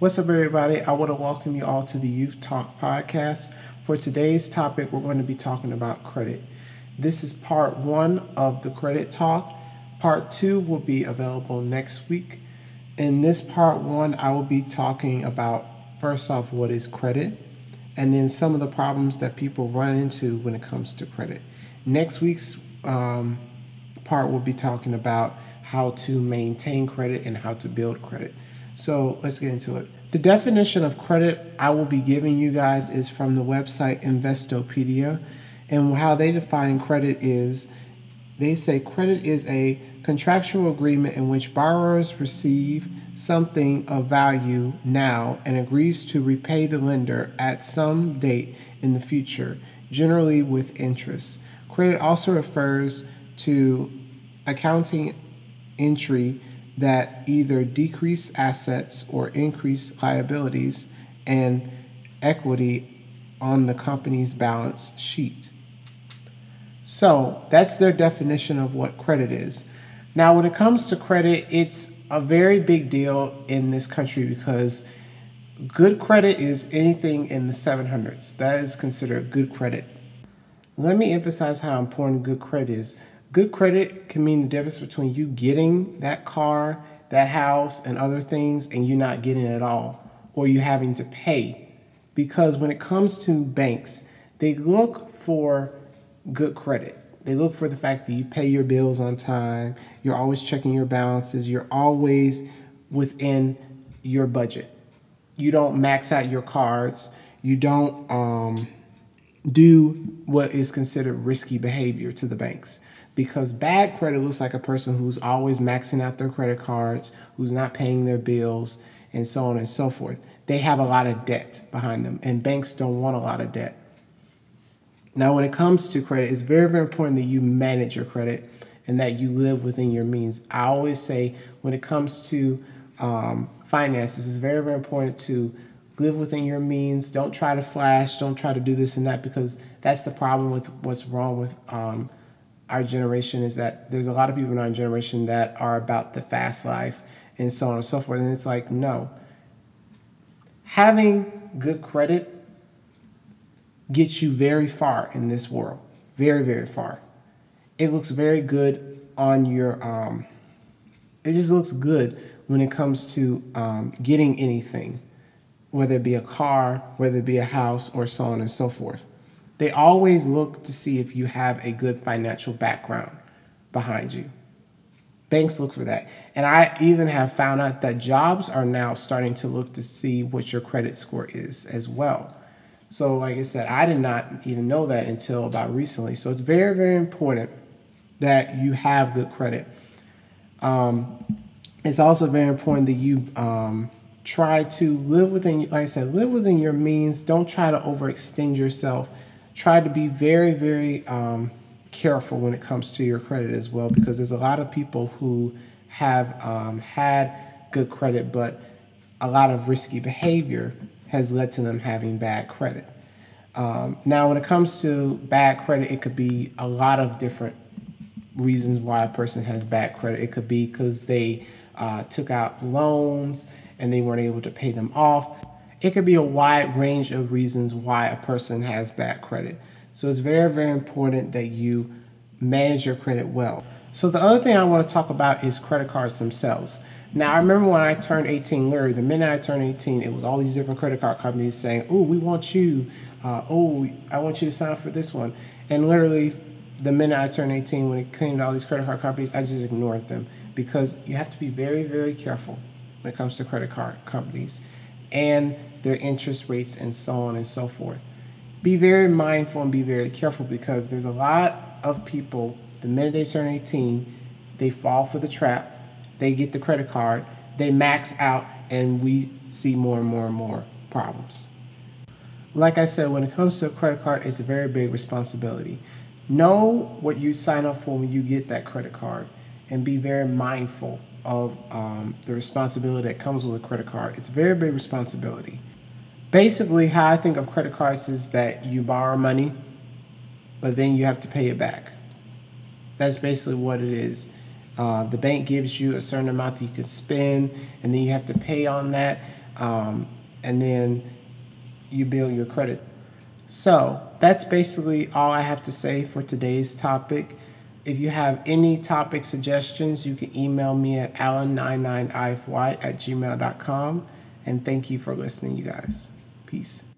What's up, everybody? I want to welcome you all to the Youth Talk podcast. For today's topic, we're going to be talking about credit. This is part one of the credit talk. Part two will be available next week. In this part one, I will be talking about first off, what is credit, and then some of the problems that people run into when it comes to credit. Next week's um, part will be talking about how to maintain credit and how to build credit. So let's get into it. The definition of credit I will be giving you guys is from the website Investopedia. And how they define credit is they say credit is a contractual agreement in which borrowers receive something of value now and agrees to repay the lender at some date in the future, generally with interest. Credit also refers to accounting entry that either decrease assets or increase liabilities and equity on the company's balance sheet. So that's their definition of what credit is. Now, when it comes to credit, it's a very big deal in this country because good credit is anything in the 700s. That is considered good credit. Let me emphasize how important good credit is. Good credit can mean the difference between you getting that car, that house, and other things, and you not getting it at all, or you having to pay. Because when it comes to banks, they look for good credit. They look for the fact that you pay your bills on time, you're always checking your balances, you're always within your budget. You don't max out your cards, you don't um, do what is considered risky behavior to the banks because bad credit looks like a person who's always maxing out their credit cards, who's not paying their bills, and so on and so forth. They have a lot of debt behind them, and banks don't want a lot of debt. Now, when it comes to credit, it's very, very important that you manage your credit and that you live within your means. I always say when it comes to um, finances, it's very, very important to live within your means. Don't try to flash. Don't try to do this and that because that's the problem with what's wrong with um, our generation is that there's a lot of people in our generation that are about the fast life and so on and so forth. And it's like, no. Having good credit gets you very far in this world. Very, very far. It looks very good on your, um, it just looks good when it comes to um, getting anything, whether it be a car, whether it be a house, or so on and so forth. They always look to see if you have a good financial background behind you. Banks look for that. And I even have found out that jobs are now starting to look to see what your credit score is as well. So, like I said, I did not even know that until about recently. So, it's very, very important that you have good credit. Um, it's also very important that you um, try to live within, like I said, live within your means. Don't try to overextend yourself. Try to be very, very um, careful when it comes to your credit as well, because there's a lot of people who have um, had good credit, but a lot of risky behavior has led to them having bad credit. Um, now, when it comes to bad credit, it could be a lot of different reasons why a person has bad credit. It could be because they uh, took out loans and they weren't able to pay them off. It could be a wide range of reasons why a person has bad credit. So it's very, very important that you manage your credit well. So the other thing I want to talk about is credit cards themselves. Now, I remember when I turned 18, literally, the minute I turned 18, it was all these different credit card companies saying, oh, we want you, uh, oh, I want you to sign up for this one. And literally, the minute I turned 18, when it came to all these credit card companies, I just ignored them because you have to be very, very careful when it comes to credit card companies and their interest rates and so on and so forth. Be very mindful and be very careful because there's a lot of people, the minute they turn 18, they fall for the trap they get the credit card, they max out, and we see more and more and more problems. Like I said, when it comes to a credit card, it's a very big responsibility. Know what you sign up for when you get that credit card and be very mindful of um, the responsibility that comes with a credit card. It's a very big responsibility. Basically, how I think of credit cards is that you borrow money, but then you have to pay it back. That's basically what it is. Uh, the bank gives you a certain amount that you can spend, and then you have to pay on that. um, and then you build your credit. So that's basically all I have to say for today's topic. If you have any topic suggestions, you can email me at allen99ify at gmail.com. And thank you for listening, you guys. Peace.